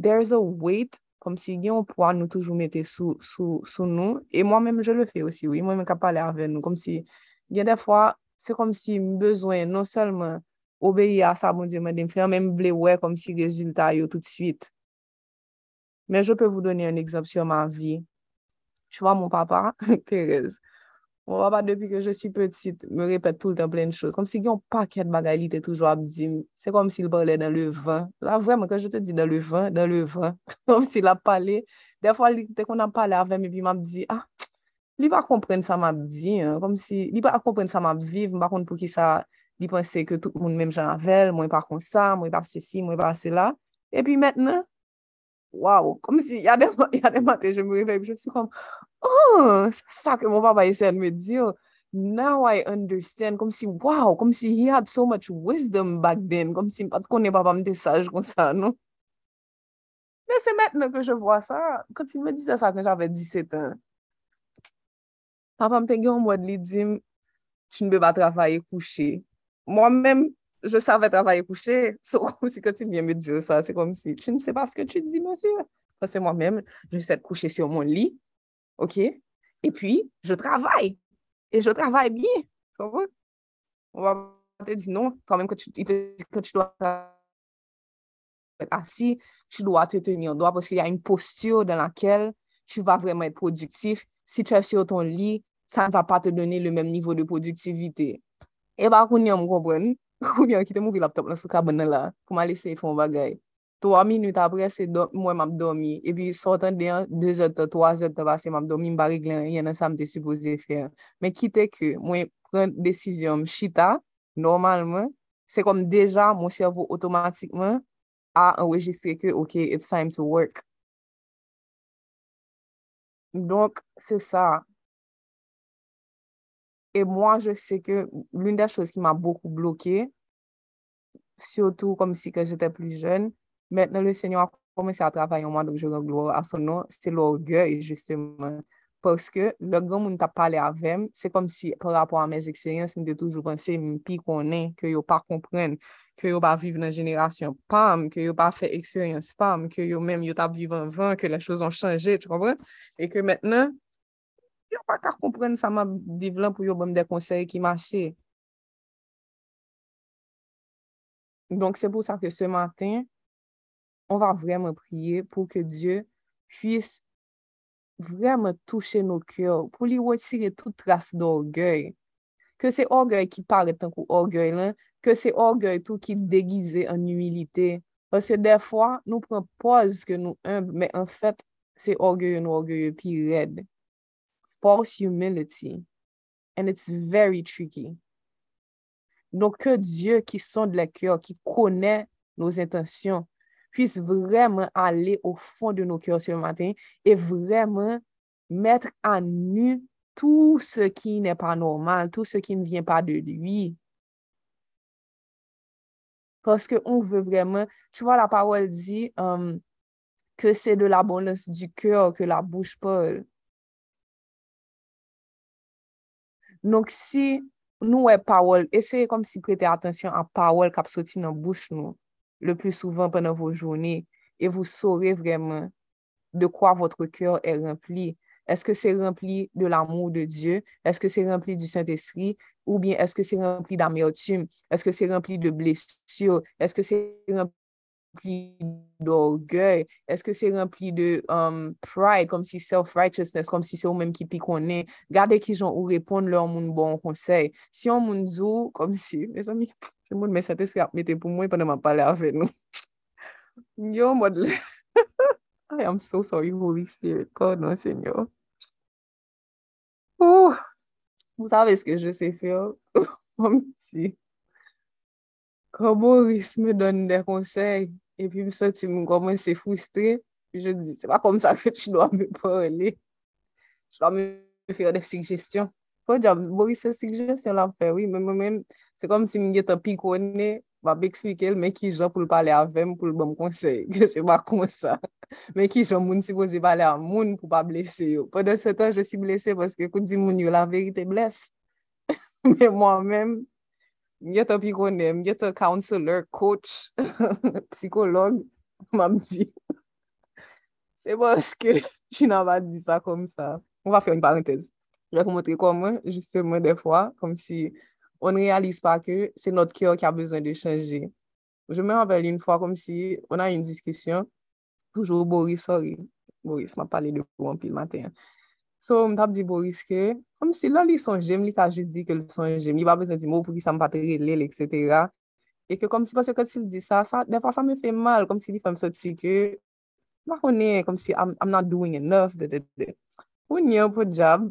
There's a weight comme si un poids nous toujours mettre sous, sous, sous nous. Et moi-même, je le fais aussi, oui. Moi-même, je parle avec nous, comme si gen defwa, se kom si m bezwen non selman obeyi a sa bon diye mwen dem fè, men m ble wè kom si rezultat yo tout suite. Men je peux vous donner un exemple sur ma vie. Tu vois, mon papa, Thérèse, mon papa, depuis que je suis petite, me répète tout le temps plein de choses. Comme si yon paquet de bagarre, il était toujours abdime. C'est comme s'il parlait dans le vent. Là, vraiment, quand je te dis dans le vent, dans le vent, comme s'il a parlé. Des fois, dès qu'on a parlé avec, et puis il m'a dit, ah, li pa kompren sa map di, kom si, li pa kompren sa map viv, mba kon pou ki sa, li pense ke tout moun menm jan avel, mwen pa kon sa, mwen pa se si, mwen pa se la, epi metnen, waw, kom si, yade mante, je mou reveb, je sou kom, oh, sa ke mwen papa baye an me di now I understand, kom si, waw, kom si he had so much wisdom back then, kom si pat konen papa mte saj kon sa, nou. Men se metnen ke je vwa sa, konti mwen dise sa kon jave 17 an, Papa mte gen mwad li dim, tu nbe va travaye kouche. Mwen men, je save travaye kouche, so kom si kont il mwen me diyo sa, se kom si, tu nse pa ske tu di, monsi? Fase mwen men, je set kouche si yo moun li, OK? Et puis, je travaille. Et je travaille bien. On va te dire non, quand même que tu, que tu dois assis, tu dois te tenir droit parce qu'il y a une posture dans laquelle tu vas vraiment être productif. Si tu es sur ton lit, ça ne va pas te donner le même niveau de productivité. E ba koun yon m konpwen, koun yon ki te mouvi laptop dans ce kabon là pour pou laisser faire un bagage. bagay. 3 minute apre se do, mwen m ap domi, e pi sotan de 2 zote, 3 zote basi m ap domi, m barik lan, yon an sa m te supose fer. Men kite ke mwen pren desisyon m chita, normalman, se kom deja m servo otomatikman a enregistre ke, ok, it's time to work. Donc, c'est ça. Et moi, je sais que l'une des choses qui m'a beaucoup bloquée, surtout comme si que j'étais plus jeune, maintenant le Seigneur a commencé à travailler en moi, donc je rends gloire à son nom, c'est l'orgueil, justement. Parce que le grand monde t'a parlé avec, c'est comme si par rapport à mes expériences, je me toujours pensé, puis qu'on est, que yo pas comprendre. ke yo ba vive nan jenerasyon pam, ke yo ba fe eksperyans pam, ke yo menm yo tap vive anvan, ke la chouz an chanje, tu kompren? E ke mentenan, yo pa ka kompren sa ma divlan pou yo bom de konsey ki mache. Donk se pou sa ke se matin, on va vremen priye pou ke Diyo pwis vremen touche nou kyo, pou li wotire tout tras d'orgey. Ke se orgey ki pare tankou orgey lan, ke se orgey tou ki degize an humilite. Paske defwa nou prepoz ke nou humble, men an fèt se orgey nou orgey pi red. Force humility. And it's very tricky. Donk ke Diyo ki son de la kyo, ki konen nou intasyon, pwis vremen ale ou fon de nou kyo se maten, e vremen mette an nu tout se ki ne pa normal, tout se ki ne vyen pa de lui. Parce qu'on veut vraiment, tu vois, la parole dit um, que c'est de l'abondance du cœur que la bouche parle. Donc, si nous, est parole, essayez comme si prêter attention à parole qui sorti dans la bouche nous. le plus souvent pendant vos journées et vous saurez vraiment de quoi votre cœur est rempli. Est-ce que c'est rempli de l'amour de Dieu? Est-ce que c'est rempli du Saint-Esprit? Ou bien est-ce que c'est rempli d'amertume? Est-ce que c'est rempli de blessure? Est-ce que c'est rempli d'orgueil? Est-ce que c'est rempli de um, pride, comme si self-righteousness, comme si c'est ou même qui pi konen? Gade ki jan ou repon lor moun bon konsey. Si yon moun zou, kom si, mes ami, se moun men Saint-Esprit ap mette pou mwen panan man pale ave nou. Yo, mod le... I am so sorry, Holy Spirit. Pardon, Seigneur. Oh, vous savez ce que je sais faire? Mon petit. Quand Boris me donne des conseils et puis me sentis comment c'est frustré. Puis je dis, c'est pas comme ça que tu dois me parler. Tu dois me faire des suggestions. Quand j'ai Boris, ces suggestions-là, oui, mais moi-même, c'est comme si je m'étais piconné va pe eksplike l men ki jan pou l pale avem pou l bom konsey, ke se ba kon sa. Men ki jan moun si pose pale a moun pou pa blese yo. Pendant se tan, je si blese paske kou di moun yo la verite blese. men mwen men, mwen te pikone, mwen te counselor, coach, psikolog, mwen mdi. se paske, jina va di sa kom sa. On va fe yon parentez. Je va pou montre kon mwen, juste mwen defwa, kom si... on ne réalise pas que c'est notre cœur qui a besoin de changer. Je me rappelle une fois comme si on a une discussion, toujours Boris, sorry, Boris m'a parlé de vous en pile matin. So, m tap di Boris ke, kom si la li son jem, li ka jist di ke li son jem, li ba bezan di mou pou ki sa m patre lel, etc. E ke kom si, paswe kat si li di sa, sa, defa sa me fe mal, kom si li fem soti ke, ma konen, kom si I'm, I'm not doing enough, de de de. Ou nyen pou jab,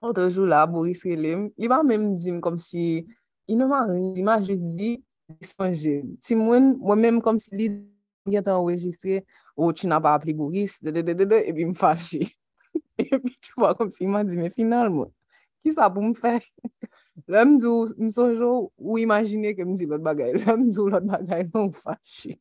an tojou la, Boris Relem, li ba mèm dim kom si, inouman rizima, je di, sonje. Ti mwen, mwen mèm kom si li gen tan enregistre, ou tu nan pa apli Boris, de de de de de, e bi m fache. e epi tu wwa kom si man di, me final mwen, ki sa pou m fè? Lè m zou, m sonjou, ou imagine ke m di lot bagay, lè m zou lot bagay, m fache.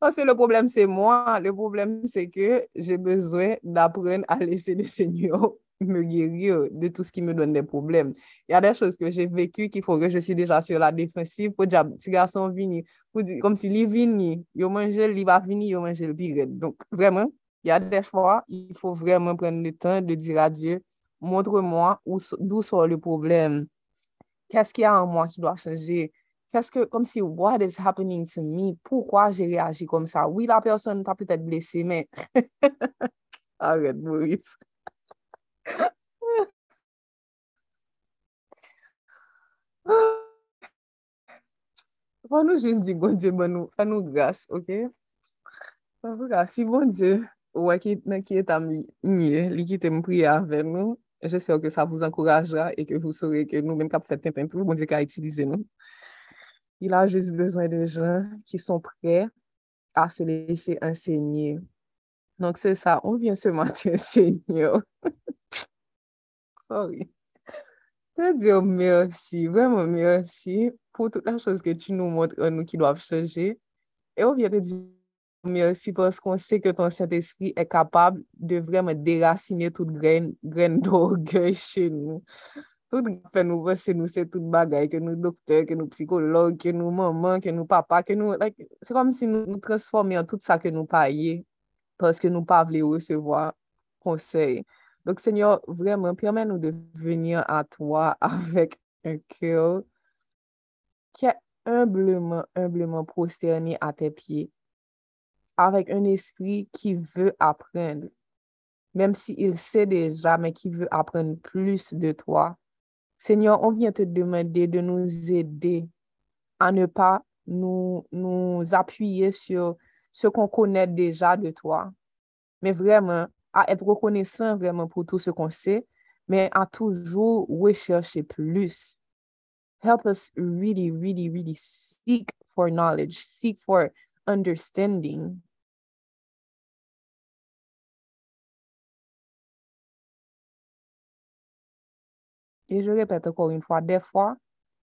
Pase le problem se moi. Le problem se ke, jè bezwen d'apren a lese le Seigneur me guérir de tout ce qui me donne des problèmes. Il y a des choses que j'ai vécues qui font que je suis déjà sur la défensive pour dire, petit garçon vini, comme si il vini, il mange, il va venir, il mange le pire. Donc, vraiment, il y a des fois, il faut vraiment prendre le temps de dire à Dieu, montre-moi d'où sort le problème. Qu'est-ce qu'il y a en moi qui doit changer? Qu'est-ce que, comme si, what is happening to me? Pourquoi j'ai réagi comme ça? Oui, la personne t'a peut-être blessé, mais arrête, Maurice. Fwa nou jen di bon Dje ban nou, fwa nou grase, ok? Fwa nou grase, si bon Dje wakit nan ki etam miye, li ki tem priye avèm nou, jesper ke sa vous ankorajra e ke vous saure ke nou men kap fèt ten ten tou, bon Dje ka itilize nou. Il a jes bezwen de jen ki son prè a se lese ensegnye Donc, c'est ça. On vient se matin, Seigneur. Sorry. Te dire merci, vraiment merci pour toute la chose que tu nous montres en nous qui doivent changer. Et on vient te dire merci parce qu'on sait que ton Saint-Esprit est capable de vraiment déraciner toute graine, graine d'orgueil chez nous. Tout fè nou vè se nou se tout bagay, ke nou doktor, ke nou psikolog, ke nou maman, ke nou papa, ke nou... Like, se kom si nou transforme an tout sa ke nou paye parce que nous pas recevoir conseil. Donc, Seigneur, vraiment, permets-nous de venir à toi avec un cœur qui est humblement, humblement prosterné à tes pieds avec un esprit qui veut apprendre, même s'il sait déjà, mais qui veut apprendre plus de toi. Seigneur, on vient te demander de nous aider à ne pas nous appuyer sur ce qu'on connaît déjà de toi, mais vraiment à être reconnaissant vraiment pour tout ce qu'on sait, mais à toujours rechercher plus. Help us really, really, really seek for knowledge, seek for understanding. Et je répète encore une fois, des fois,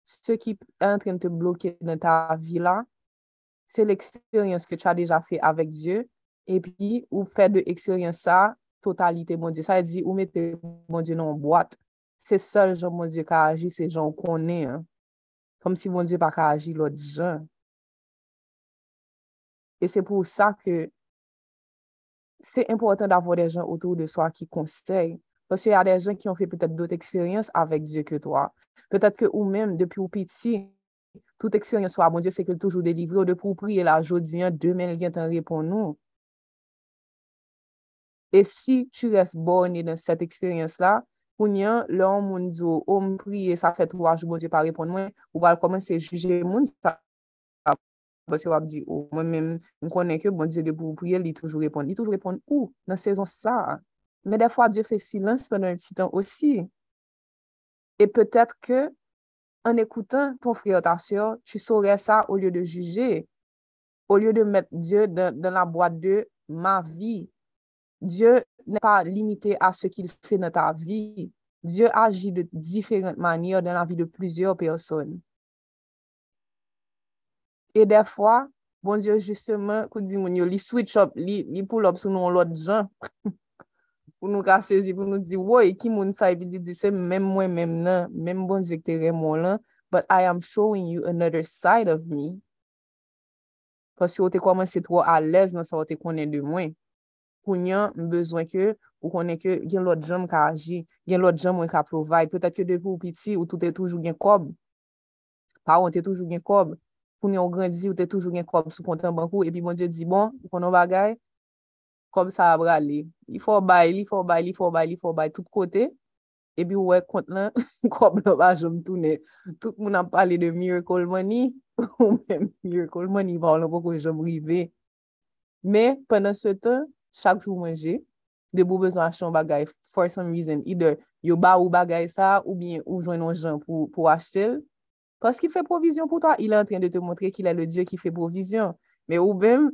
ce qui est en train de te bloquer dans ta vie là, se l'eksperyans ke tu a deja fe avèk Diyo, epi ou fè de eksperyans sa, totalite mon Diyo. Sa e di ou mette mon Diyo nan boate, se sol jan mon Diyo ka aji, se jan konen. Kom si mon Diyo pa ka aji lot jan. E se pou sa ke se important d'avou de jan otou de swa ki konsey. Paske y a de jan ki yon fè petèt dot eksperyans avèk Diyo ke toa. Petèt ke ou mèm, depi ou piti, Tout eksperyans wap, bon Diyo, se ke l toujou delivre ou de pou priye la jodian, demen l gen tan repon nou. E si tu res borne dan set eksperyans la, Kounyen, lè an moun zo, bon ou m priye sa fè tou waj, bon diye pa repon mwen, ou wal koman se juje moun, sa bose wap di ou. Mwen men, m konen ke bon diye de pou priye, li toujou repon. Li toujou repon ou, nan sezon sa. Men defwa, diye fè silans pè nan yon titan osi. E pètèt ke, en écoutant ton frère, ta soeur, tu saurais ça au lieu de juger, au lieu de mettre Dieu dans, dans la boîte de ma vie. Dieu n'est pas limité à ce qu'il fait dans ta vie. Dieu agit de différentes manières dans la vie de plusieurs personnes. Et des fois, bon Dieu, justement, kou di moun yo, li switch up, li, li pull up sou nou lot jan. pou nou ka sezi, pou nou di, woy, ki moun sa epi di di se, mèm mwen mèm nan, mèm bon zektere remon lan, but I am showing you another side of me. Paske ou te koman se tro alèz nan sa ou te konen de mwen. Kounyan, mbezwen ke, ou konen ke gen lot jom ka aji, gen lot jom mwen ka provide. Petèt ke depo ou piti, ou tou te toujou gen kob. Pa ou te toujou gen kob. Kounyan ou grandzi, ou te toujou gen kob sou konten bankou, epi bon diyo di, bon, konon bagay, kom sa abra li. Li fò bay, li fò bay, li fò bay, li fò bay, tout kote, ebi wè kont lan, kob lò ba jom toune. Tout moun ap pale de miracle money, ou men miracle money, ba wè lò pou kon jom rive. Me, penan se tan, chak jou manje, de bou bezon achon bagay, for some reason, either yo ba ou bagay sa, ou bien ou jwen jwennon jan pou, pou Paske il fè provision pou ta, il an tren de te montre ki la le dieu ki fè provision. Me ou bem,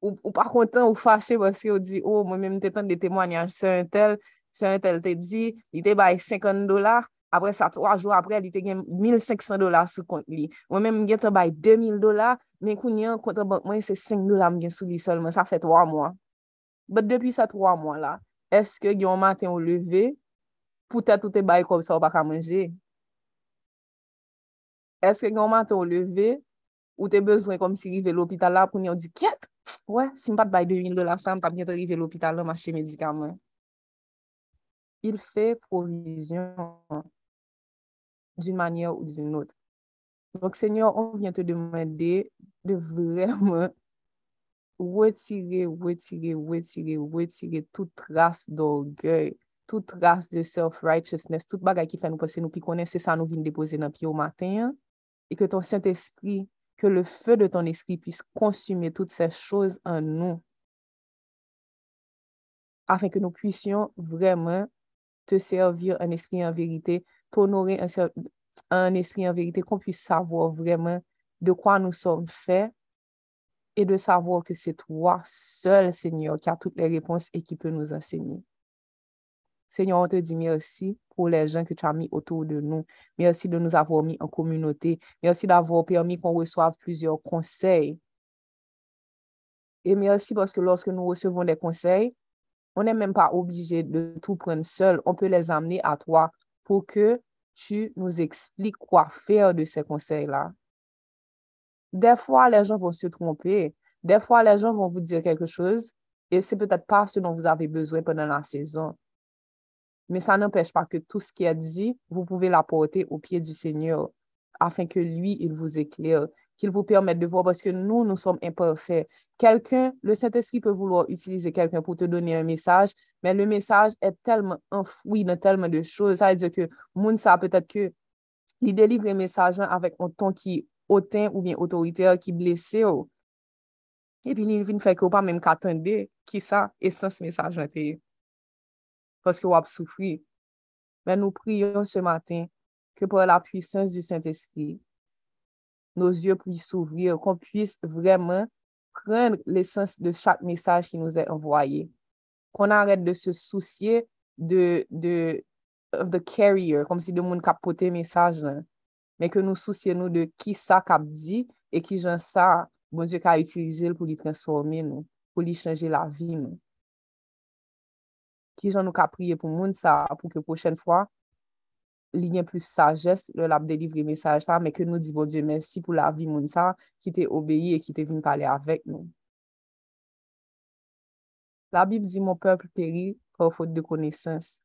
ou, ou pa kontan ou fache basi ou di, oh, mwen mwen te tan de temwanyan, se un tel, se un tel te di, li te bay 50 dolar, apre sa 3 jou apre, li te gen 1500 dolar sou kont li. Mwen mwen gen te bay 2000 dolar, men kounyen kontan bank mwen se 5 dolar mwen gen sou li solman, sa fe 3 mwa. But depi sa 3 mwa la, eske yon maten ou leve, pou tèt ou te bay kom sa ou baka manje? Eske yon maten ou leve, ou te bezwen kom si rive l'opital la pou ni ou di, ket, wè, si m pat bay 2000 dolar sa, m pat mwen te rive l'opital la mache medikaman. Il fè provizyon d'une manye ou d'une not. Donc, Seigneur, on vyen te demande de vremen wetire, wetire, wetire, wetire tout trace d'orgueil, tout trace de self-righteousness, tout bagay ki fè nou pwese nou pi konen, se sa nou vin depose nan pi ou maten, e ke ton Saint-Esprit ke le feu de ton esprit pise konsume tout se chose an nou, afen ke nou pwisyon vremen te servir an esprit an verite, tonore an esprit an verite, kon pwis savo vremen de kwa nou som fè, et de savoir que c'est toi seul, Seigneur, qui a toutes les réponses et qui peut nous enseigner. Seigneur, on te dit merci pour les gens que tu as mis autour de nous. Merci de nous avoir mis en communauté. Merci d'avoir permis qu'on reçoive plusieurs conseils. Et merci parce que lorsque nous recevons des conseils, on n'est même pas obligé de tout prendre seul. On peut les amener à toi pour que tu nous expliques quoi faire de ces conseils-là. Des fois, les gens vont se tromper. Des fois, les gens vont vous dire quelque chose et c'est peut-être pas ce dont vous avez besoin pendant la saison. Mais ça n'empêche pas que tout ce qui est dit, vous pouvez l'apporter au pied du Seigneur afin que lui, il vous éclaire, qu'il vous permette de voir parce que nous, nous sommes imparfaits. Quelqu'un, le Saint-Esprit peut vouloir utiliser quelqu'un pour te donner un message, mais le message est tellement enfoui dans tellement de choses. Ça veut dire que Mounsa, peut-être que il délivre un message avec un ton qui oten ou bien otoriter ki blese ou. Epi li vin fèk ou pa menm katande ki sa esans mesaj nan te. paske wap soufri. Men nou priyon se matin ke pou la pwisans di Saint-Esprit, nou zye pou souvrir, kon pwis vremen pren l'esens de chak mesaj ki nou zè envoye. Kon arèt de se souciye de, de of the carrier, kom si de moun kap pote mesaj lan, men ke nou souciye nou de ki sa kap di e ki jan sa, bon Diyo ka utilize l pou li transforme nou, pou li chanje la vi nou. ki jan nou ka priye pou moun sa pou ke pochen fwa, li gen plus sajes le lap delivre mesaj sa, me ke nou di bon Diyo mersi pou la vi moun sa, ki te obeye e ki te vin pale avek nou. La Bib di mon pepl peri pou fote de konesans.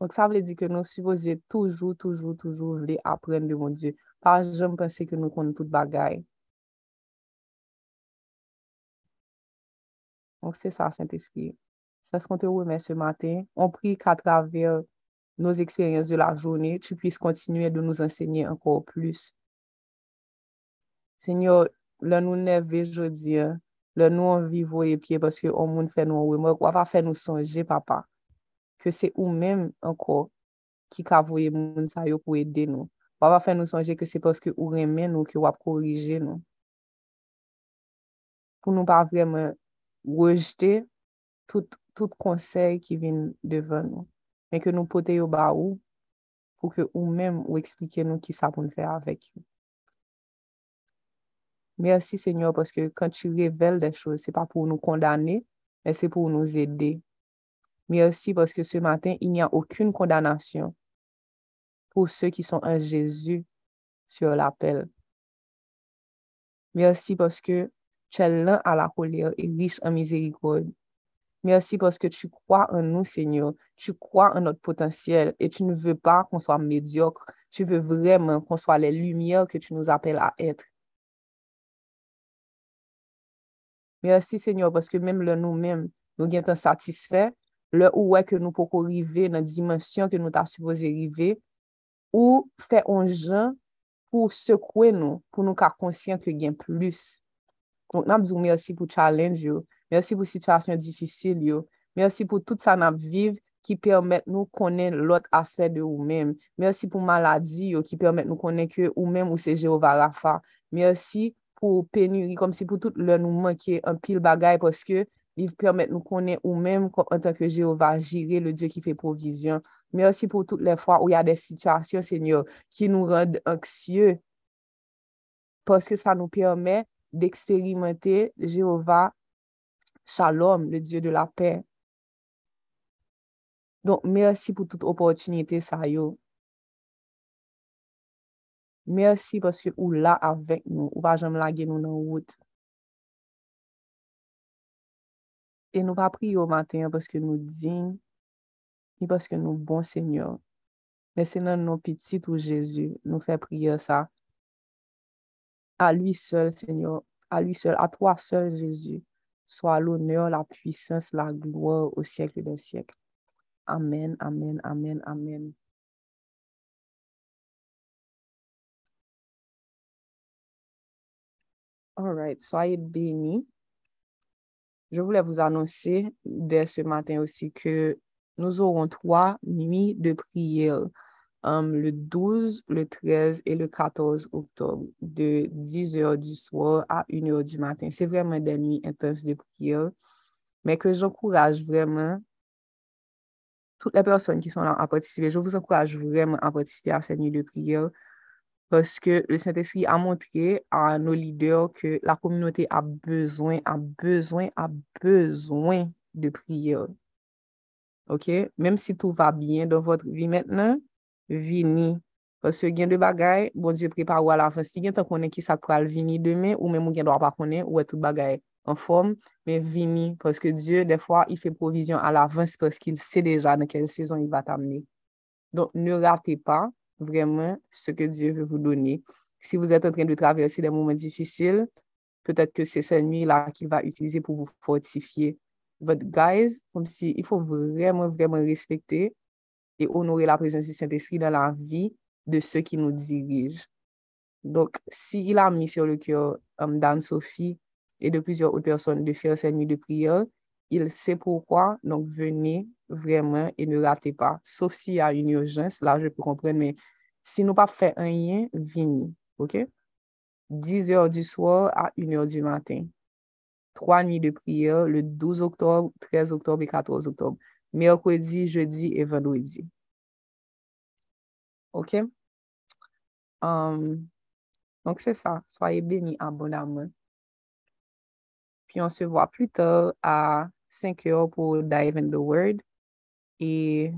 Donc, sa vle di ke nou supose toujou, toujou, toujou vle apren de mon Diyo. Par jom pense ke nou kon tout bagay. Donc, c'est ça, Saint-Esprit. C'est ce qu'on te remet ce matin. On prie qu'à travers nos expériences de la journée, tu puisses continuer de nous enseigner encore plus. Seigneur, le nous neve jodi, le nous en vivo e pye, paske an moun fè nou an wèmòk, on va faire nous songer, papa, ke se ou mèm anko ki kavoye moun sa yo pou ede nou. Wap a fè nou sonje ke se paske ou remè nou ki wap korije nou. Pou nou pa vremen rejte tout konsey ki vin devan nou. Men ke nou pote yo ba ou pou ke ou men ou eksplike nou ki sa pou nou fè avèk yo. Mersi, Senyor, poske kan tu revel de chou, se pa pou nou kondane, men se pou nou zede. Merci parce que ce matin, il n'y a aucune condamnation pour ceux qui sont en Jésus sur l'appel. Merci parce Celle-là à la colère et riche en miséricorde. Merci parce que tu crois en nous, Seigneur. Tu crois en notre potentiel et tu ne veux pas qu'on soit médiocre. Tu veux vraiment qu'on soit les lumières que tu nous appelles à être. Merci, Seigneur, parce que même le nous-mêmes, nous sommes nous satisfaits. Le où est que nous pouvons arriver dans la dimension que nous t'as supposé arriver, ou faire un jeun pour secouer nous, pour nous car conscient que gain plus. Donk nan bzou mersi pou challenge yo, mersi pou situasyon difisil yo, mersi pou tout sa nan viv ki permèt nou konen lot aspet de ou mèm. Mersi pou maladi yo ki permèt nou konen ke ou mèm ou se Jehova Rafa. Mersi pou penuri, kom si pou tout lè nou manke an pil bagay poske li permèt nou konen ou mèm an tanke Jehova jire le Diyo ki fe provizyon. Mersi pou tout lè fwa ou ya de situasyon, Senyor, ki nou rende anksye poske sa nou permèt d'expérimenter Jéhovah Shalom, le Dieu de la paix. Donc, merci pour toute opportunité, ça yo. Merci parce que ou là avec nous, ou pas jamais laguer nous dans la route. Et nous pas prier au matin parce que nous dignes, ni parce que nous bon Seigneur. Mais c'est dans nos petits ou Jésus, nous fait prier ça. À lui seul, Seigneur, à lui seul, à toi seul, Jésus, soit l'honneur, la puissance, la gloire au siècle des siècles. Amen, amen, amen, amen. All right, soyez bénis. Je voulais vous annoncer dès ce matin aussi que nous aurons trois nuits de prière um, le 12, le 13 et le 14 octobre de 10 heures du soir à 1 heure du matin. C'est vraiment des nuits intenses de prière, mais que j'encourage vraiment toutes les personnes qui sont là à participer. Je vous encourage vraiment à participer à cette nuit de prière parce que le Saint-Esprit a montré à nos leaders que la communauté a besoin, a besoin, a besoin de prière. OK? Même si tout va bien dans votre vie maintenant, vini. Pwese gen de bagay, bon diyo prepa ou ala avansi, gen tan konen ki sa pral vini demen, ou men moun gen do pa konen, ou e tout bagay en form, men vini, pwese diyo defwa, i fe provision ala avansi, pwese ki se deja nan kel sezon i va tamne. Don, ne rate pa, vremen, se ke diyo ve vous donne. Si vous êtes en train de traverser des moments difficiles, peut-être que c'est cette nuit-là qu'il va utiliser pour vous fortifier. But guys, comme si, il faut vraiment, vraiment respecter et honorer la présence du Saint-Esprit dans la vie de ceux qui nous dirigent. Donc, s'il a mis sur le cœur um, d'Anne-Sophie et de plusieurs autres personnes de faire cette nuit de prière, il sait pourquoi. Donc, venez vraiment et ne ratez pas. Sauf s'il y a une urgence, là, je peux comprendre, mais si nous pas fait un lien, venez. OK? 10 heures du soir à 1 heure du matin. Trois nuits de prière le 12 octobre, 13 octobre et 14 octobre. Mercredi, jeudi et vendredi. OK? Um, donc, c'est ça. Soyez bénis abondamment. Puis, on se voit plus tard à 5 heures pour Dive in the Word et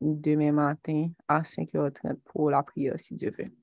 demain matin à 5h30 pour la prière, si Dieu veut.